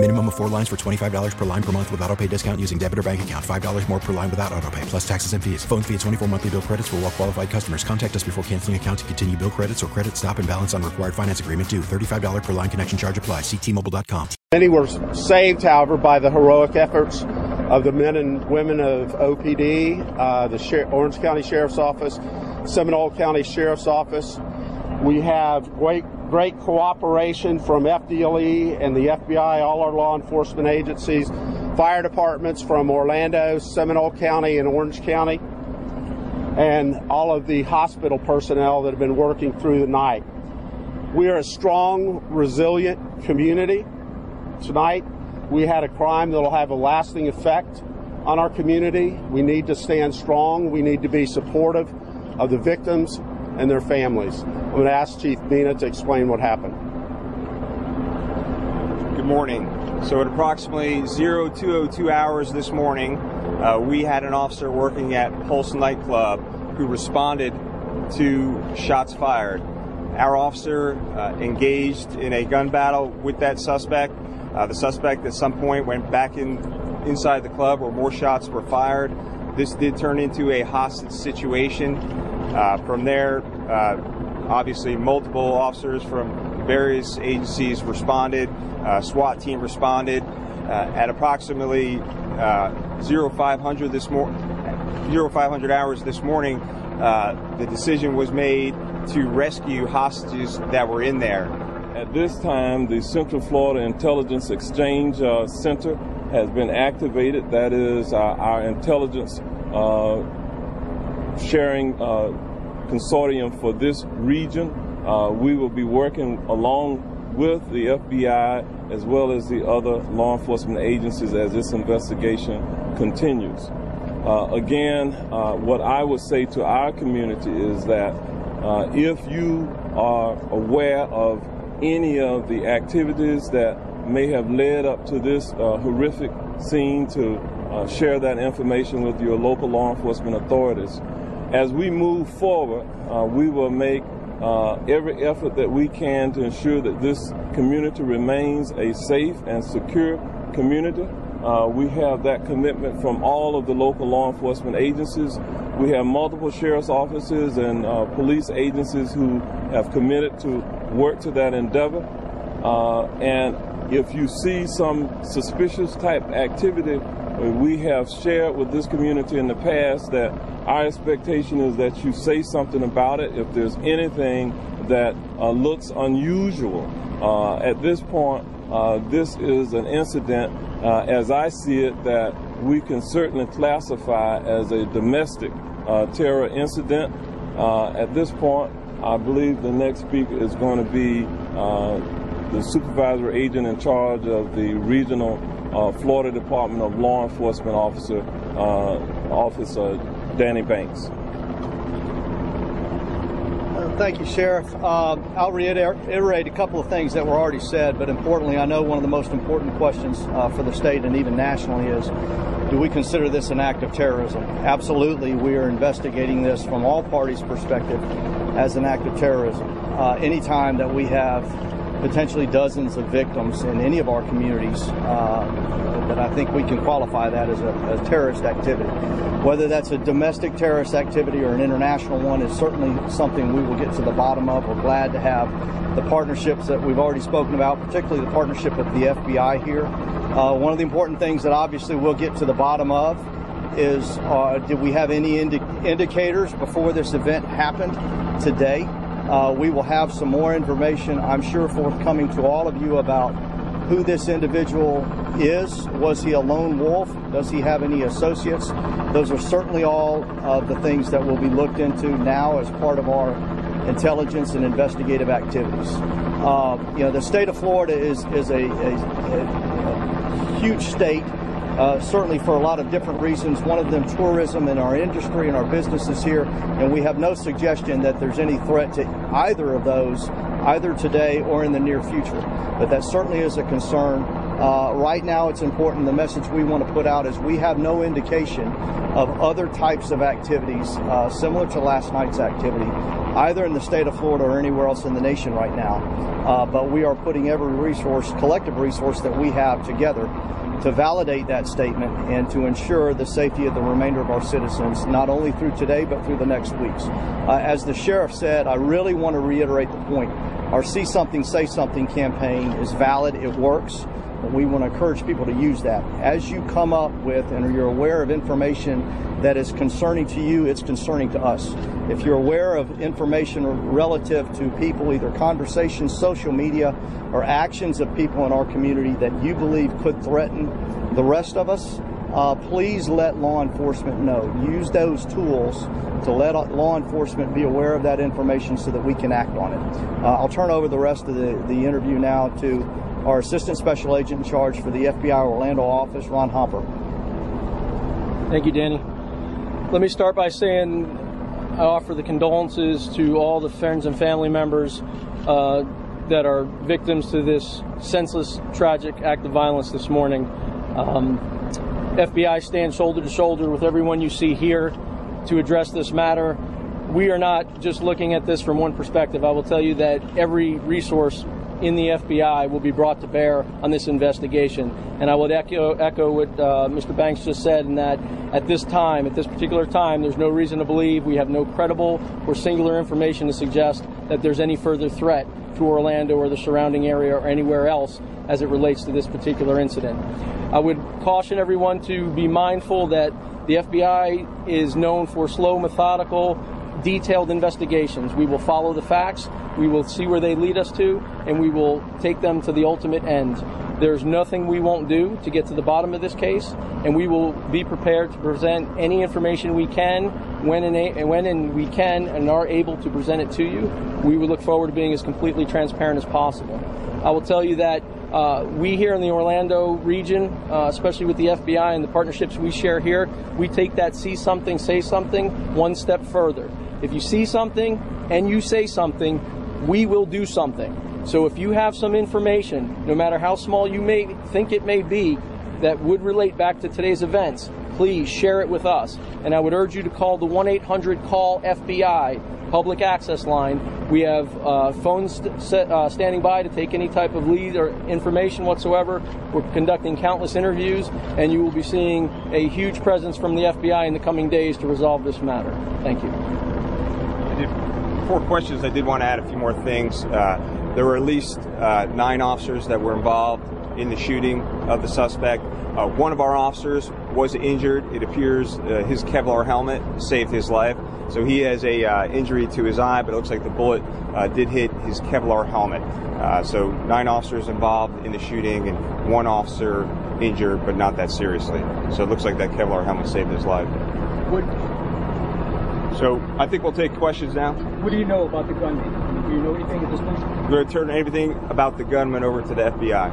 Minimum of four lines for $25 per line per month with auto pay discount using debit or bank account. $5 more per line without auto pay, plus taxes and fees. Phone fee at 24 monthly bill credits for all well qualified customers. Contact us before canceling account to continue bill credits or credit stop and balance on required finance agreement due. $35 per line connection charge apply. Ctmobile.com. Many were saved, however, by the heroic efforts of the men and women of OPD, uh, the Sher- Orange County Sheriff's Office, Seminole County Sheriff's Office. We have great, great cooperation from FDLE and the FBI, all our law enforcement agencies, fire departments from Orlando, Seminole County, and Orange County, and all of the hospital personnel that have been working through the night. We are a strong, resilient community. Tonight, we had a crime that will have a lasting effect on our community. We need to stand strong. We need to be supportive of the victims and their families. I'm going to ask Chief Mina to explain what happened. Good morning. So at approximately 0202 hours this morning, uh, we had an officer working at Pulse nightclub who responded to shots fired. Our officer uh, engaged in a gun battle with that suspect. Uh, the suspect at some point went back in inside the club where more shots were fired. This did turn into a hostage situation. Uh, from there, uh, obviously, multiple officers from various agencies responded. Uh, SWAT team responded uh, at approximately uh, 0500 this mor- 0500 hours this morning. The decision was made to rescue hostages that were in there. At this time, the Central Florida Intelligence Exchange uh, Center has been activated. That is uh, our intelligence uh, sharing uh, consortium for this region. Uh, we will be working along with the FBI as well as the other law enforcement agencies as this investigation continues. Uh, again, what I would say to our community is that if you are aware of any of the activities that may have led up to this uh, horrific scene to uh, share that information with your local law enforcement authorities. As we move forward, uh, we will make uh, every effort that we can to ensure that this community remains a safe and secure community. Uh, we have that commitment from all of the local law enforcement agencies. We have multiple sheriff's offices and uh, police agencies who have committed to work to that endeavor. Uh, and if you see some suspicious type activity, we have shared with this community in the past that our expectation is that you say something about it if there's anything that uh, looks unusual. Uh, at this point, uh, this is an incident, uh, as I see it, that we can certainly classify as a domestic uh, terror incident. Uh, at this point, I believe the next speaker is going to be the supervisor agent in charge of the regional Florida Department of Law Enforcement officer, Officer Danny Banks. Uh, thank you, Sheriff. I'll reiterate a couple of things that were already said, but importantly, I know one of the most important questions uh, for the state and even nationally is do we consider this an act of terrorism? Absolutely, we are investigating this from all parties' perspective as an act of terrorism. Uh, anytime that we have potentially dozens of victims in any of our communities, uh, that I think we can qualify that as a, a, terrorist activity. Whether that's a domestic terrorist activity or an international one is certainly something we will get to the bottom of. We're glad to have the partnerships that we've already spoken about, particularly the partnership with the FBI here. Uh, one of the important things that obviously we'll get to the bottom of is uh, did we have any indi- indicators before this event happened today? Uh, we will have some more information, I'm sure, forthcoming to all of you about who this individual is. Was he a lone wolf? Does he have any associates? Those are certainly all of the things that will be looked into now as part of our intelligence and investigative activities. Uh, you know, the state of Florida is, is a, a, a huge state uh, certainly for a lot of different reasons. One of them, tourism and our industry and our businesses here. And we have no suggestion that there's any threat to either of those, either today or in the near future. But that certainly is a concern. Uh, right now, it's important. The message we want to put out is we have no indication of other types of activities uh, similar to last night's activity, either in the state of Florida or anywhere else in the nation right now. Uh, but we are putting every resource, collective resource that we have together to validate that statement and to ensure the safety of the remainder of our citizens, not only through today, but through the next weeks. Uh, as the sheriff said, I really want to reiterate the point. Our See Something, Say Something campaign is valid, it works. We want to encourage people to use that. As you come up with and you're aware of information that is concerning to you, it's concerning to us. If you're aware of information relative to people, either conversations, social media, or actions of people in our community that you believe could threaten the rest of us, uh, please let law enforcement know. Use those tools to let law enforcement be aware of that information so that we can act on it. Uh, I'll turn over the rest of the, the interview now to our Assistant Special Agent in charge for the FBI Orlando office, Ron Hopper. Thank you, Danny. Let me start by saying I offer the condolences to all the friends and family members uh, that are victims to this senseless, tragic act of violence this morning. Um, FBI stands shoulder to shoulder with everyone you see here to address this matter. We are not just looking at this from one perspective. I will tell you that every resource in the FBI will be brought to bear on this investigation. And I would echo, echo what uh, Mr. Banks just said, in that at this time, at this particular time, there's no reason to believe we have no credible or singular information to suggest that there's any further threat to Orlando or the surrounding area or anywhere else as it relates to this particular incident. I would caution everyone to be mindful that the FBI is known for slow, methodical, detailed investigations. We will follow the facts, we will see where they lead us to, and we will take them to the ultimate end. There's nothing we won't do to get to the bottom of this case, and we will be prepared to present any information we can when and, a- when and we can and are able to present it to you. We would look forward to being as completely transparent as possible. I will tell you that uh, we here in the Orlando region, uh, especially with the FBI and the partnerships we share here, we take that see something, say something one step further. If you see something and you say something, we will do something. So if you have some information, no matter how small you may think it may be, that would relate back to today's events, please share it with us. And I would urge you to call the 1 800 CALL FBI public access line. We have uh, phones st- set, uh, standing by to take any type of lead or information whatsoever. We're conducting countless interviews, and you will be seeing a huge presence from the FBI in the coming days to resolve this matter. Thank you. Four questions. I did want to add a few more things. Uh, there were at least uh, nine officers that were involved in the shooting of the suspect. Uh, one of our officers was injured. It appears uh, his Kevlar helmet saved his life. So he has a uh, injury to his eye, but it looks like the bullet uh, did hit his Kevlar helmet. Uh, so nine officers involved in the shooting and one officer injured, but not that seriously. So it looks like that Kevlar helmet saved his life. What, So I think we'll take questions now. what do you know about the gunman? Do you know anything at this point? We're going to turn everything about the gunman over to the FBI.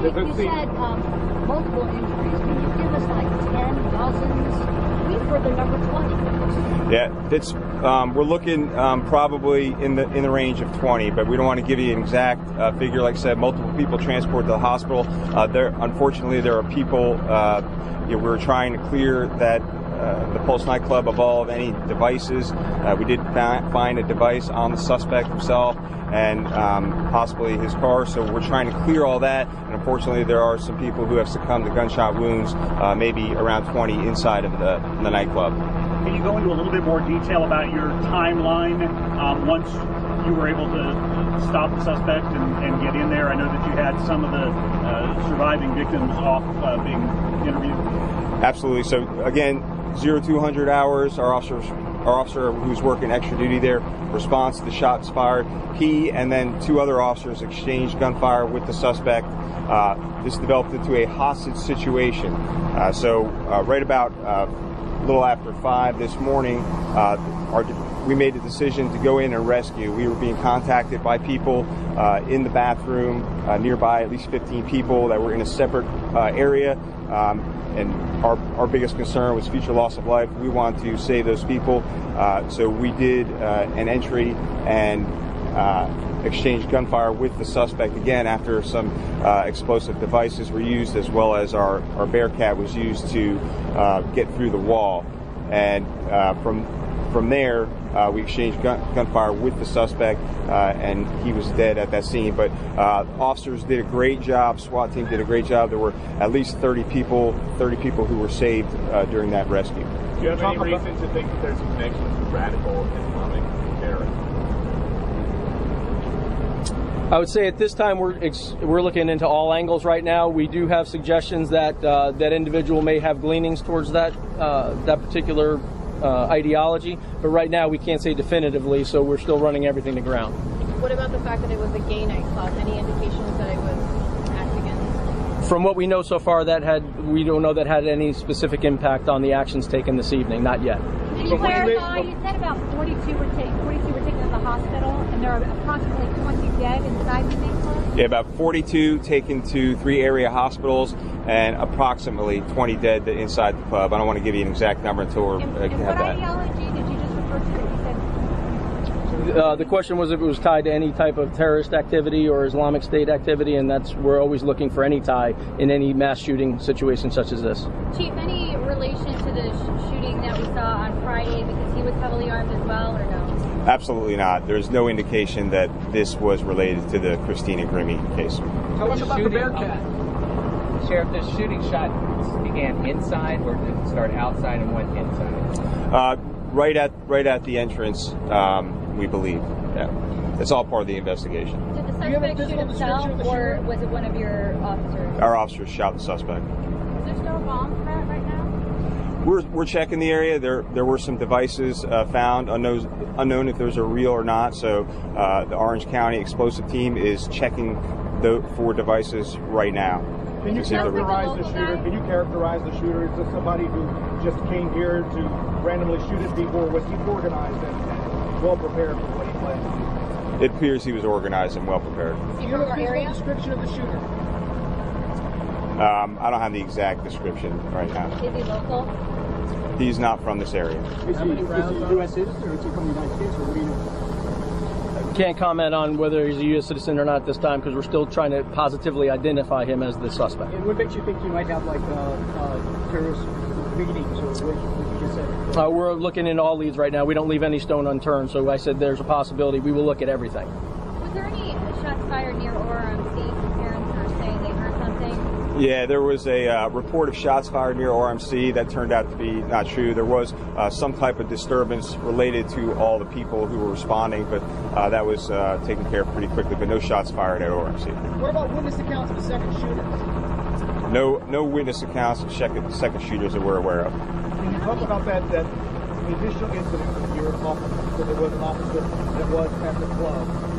You, you said um, multiple injuries. Can you give us like 10, dozens? We've the number 20. Yeah, it's um, we're looking um, probably in the in the range of 20, but we don't want to give you an exact uh, figure. Like I said, multiple people transported to the hospital. Uh, there, unfortunately, there are people. Uh, you know, we were trying to clear that. Uh, the Pulse nightclub of all of any devices. Uh, we did fi- find a device on the suspect himself and um, possibly his car. So we're trying to clear all that. And unfortunately, there are some people who have succumbed to gunshot wounds, uh, maybe around 20 inside of the, the nightclub. Can you go into a little bit more detail about your timeline um, once you were able to stop the suspect and, and get in there? I know that you had some of the uh, surviving victims off uh, being interviewed. Absolutely. So again, zero to 100 hours. Our officers, our officer who's working extra duty there, responds to the shots fired. He and then two other officers exchanged gunfire with the suspect. Uh, this developed into a hostage situation. Uh, so uh, right about uh, a little after five this morning, uh, our, we made the decision to go in and rescue. We were being contacted by people in the bathroom nearby, at least 15 people that were in a separate area. Um, and our, our biggest concern was future loss of life. We wanted to save those people. Uh, so we did uh, an entry and uh, exchanged gunfire with the suspect again after some uh, explosive devices were used, as well as our, our Bearcat was used to uh, get through the wall. And uh, from from there, uh, we exchanged gun, gunfire with the suspect, uh, and he was dead at that scene. But uh, officers did a great job. SWAT team did a great job. There were at least 30 people, 30 people who were saved uh, during that rescue. Do you have any reason to think that there's a connection with radical Islamic terrorism? I would say at this time we're ex- we're looking into all angles right now. We do have suggestions that uh, that individual may have gleanings towards that uh, that particular uh, ideology, but right now we can't say definitively. So we're still running everything to ground. What about the fact that it was a gay nightclub? Any indications that it was acting in? From what we know so far, that had we don't know that had any specific impact on the actions taken this evening. Not yet. Can you clarify? You said about 42 were taken. The hospital, and there are approximately 20 dead inside the nightclub. Yeah, about 42 taken to three area hospitals and approximately 20 dead inside the pub. I don't want to give you an exact number until we're, And, uh, and have what that. ideology did you just refer to? said Uh, the question was if it was tied to any type of terrorist activity or Islamic State activity, and that's we're always looking for any tie in any mass shooting situation such as this. Chief, any relation to the sh- shooting that we saw on Friday because he was heavily armed as well, or no? Absolutely not. There's no indication that this was related to the Christina Grimmie case. Tell us about the Bearcat. Sheriff, the shooting shot began inside or did it start outside and went inside? Uh, right at right at the entrance, um, we believe. Yeah, it's all part of the investigation. Did the suspect shoot himself, or was it one of your officers? Our officers shot the suspect. Is there still a bomb threat right now? We're, we're checking the area. There there were some devices uh, found, unknown, unknown if those are real or not. So uh, the Orange County explosive team is checking the, for devices right now. Can you to see if they're real. characterize the shooter? Can you characterize the shooter? Is this somebody who just came here to randomly shoot at people, or was he organized and, and well prepared for what he planned? It appears he was organized and well prepared. Do you have a physical description of the shooter? Um, I don't have the exact description right now. Is he local? He's not from this area. Is he, a U.S. citizen, or is he from the United States, or what do you know? Can't comment on whether he's a U.S. citizen or not at this time because we're still trying to positively identify him as the suspect. And what makes you think he might have like uh, uh, terrorist meetings, or what, what you just said? Uh, we're looking into all leads right now. We don't leave any stone unturned. So I said there's a possibility. We will look at everything. Was there any shots fired near ORMC? Parents are saying they heard something. Yeah, there was a uh, report of shots fired near RMC that turned out to be not true. There was uh, some type of disturbance related to all the people who were responding, but uh, that was uh, taken care of pretty quickly. But no shots fired at RMC. What about witness accounts of the second shooter? No, no witness accounts of second, second shooters that we're aware of. Can you talk about that, that initial incident when you were talking, so there was an officer that was at the club.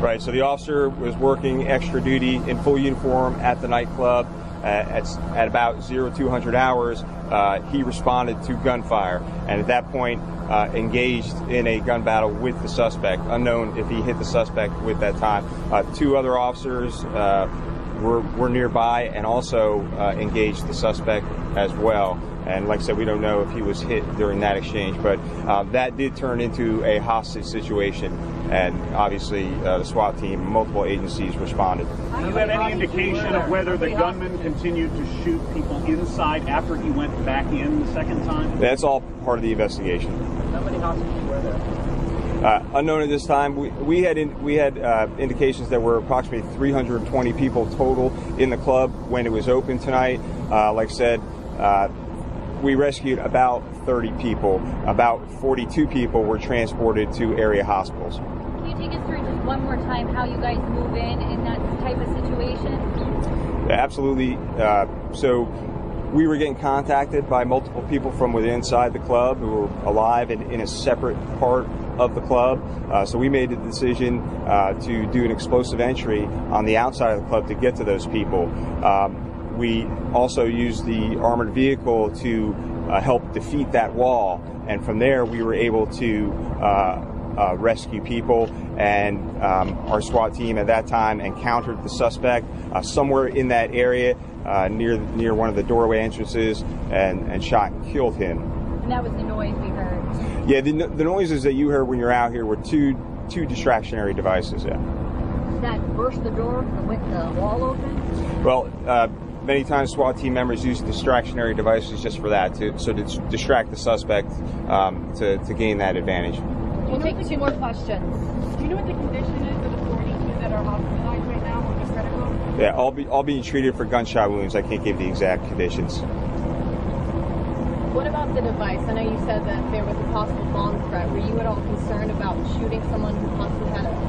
Right. So the officer was working extra duty in full uniform at the nightclub. Uh, at, at about 0200 hours, uh, he responded to gunfire, and at that point, uh, engaged in a gun battle with the suspect. Unknown if he hit the suspect with that time. Uh, two other officers uh, were, were nearby and also engaged the suspect as well. And like I said, we don't know if he was hit during that exchange, but uh, that did turn into a hostage situation. And obviously, uh, the SWAT team, multiple agencies responded. Do you have any indication of whether the gunman continued to shoot people inside after he went back in the second time? That's all part of the investigation. How many hostages were there? Uh, unknown at this time, we, we had in, we had uh, indications that were approximately 320 people total in the club when it was open tonight. Uh, like I said, uh, we rescued about 30 people. About 42 people were transported to area hospitals. Can you take us through just one more time how you guys move in in that type of situation? Absolutely. Uh, so we were getting contacted by multiple people from within inside the club who were alive and in a separate part of the club. Uh, so we made the decision uh, to do an explosive entry on the outside of the club to get to those people. Um, we also used the armored vehicle to uh, help defeat that wall, and from there we were able to uh, uh, rescue people. And um, our SWAT team at that time encountered the suspect uh, somewhere in that area uh, near near one of the doorway entrances, and, and shot and killed him. And that was the noise we heard. Yeah, the, the noises that you heard when you're out here were two two distractionary devices. Yeah. That burst the door, the, win- the wall open? Well, uh, many times SWAT team members use distractionary devices just for that, to, so to distract the suspect um, to, to gain that advantage. We'll take two more questions. Do you know what the condition is of the 42 that are hospitalized right now or just critical? Yeah, all, be, all being treated for gunshot wounds. I can't give the exact conditions. What about the device? I know you said that there was a possible bomb threat. Were you at all concerned about shooting someone who possibly had a,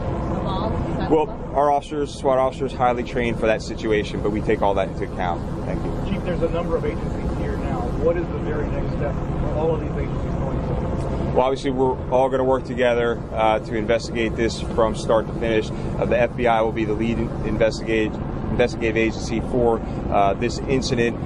a bomb? Is that Well, our officers, SWAT officers, highly trained for that situation, but we take all that into account. Thank you. Chief, there's a number of agencies here now. What is the very next step for all of these agencies going forward? Well, obviously, we're all going to work together uh, to investigate this from start to finish. Uh, the FBI will be the lead investigate, investigative agency for uh, this incident.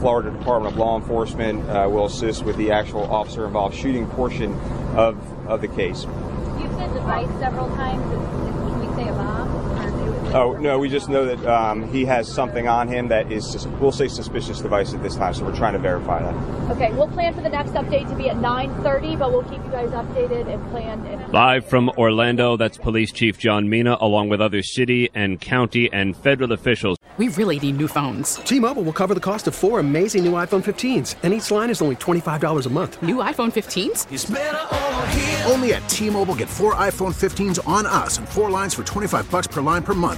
Florida Department of Law Enforcement uh, will assist with the actual officer-involved shooting portion of of the case. You've said device several times. Is, is, can you say a bomb? Or do it- Oh no, we just know that um, he has something on him that is, we'll say, suspicious device at this time. So we're trying to verify that. Okay, we'll plan for the next update to be at 9:30, but we'll keep you guys updated and planned. And Live from Orlando, that's Police Chief John Mina, along with other city and county and federal officials. We really need new phones. T-Mobile will cover the cost of four amazing new iPhone 15s, and each line is only $25 a month. New iPhone 15s? Only at T-Mobile get four iPhone 15s on us and four lines for 25 bucks per line per month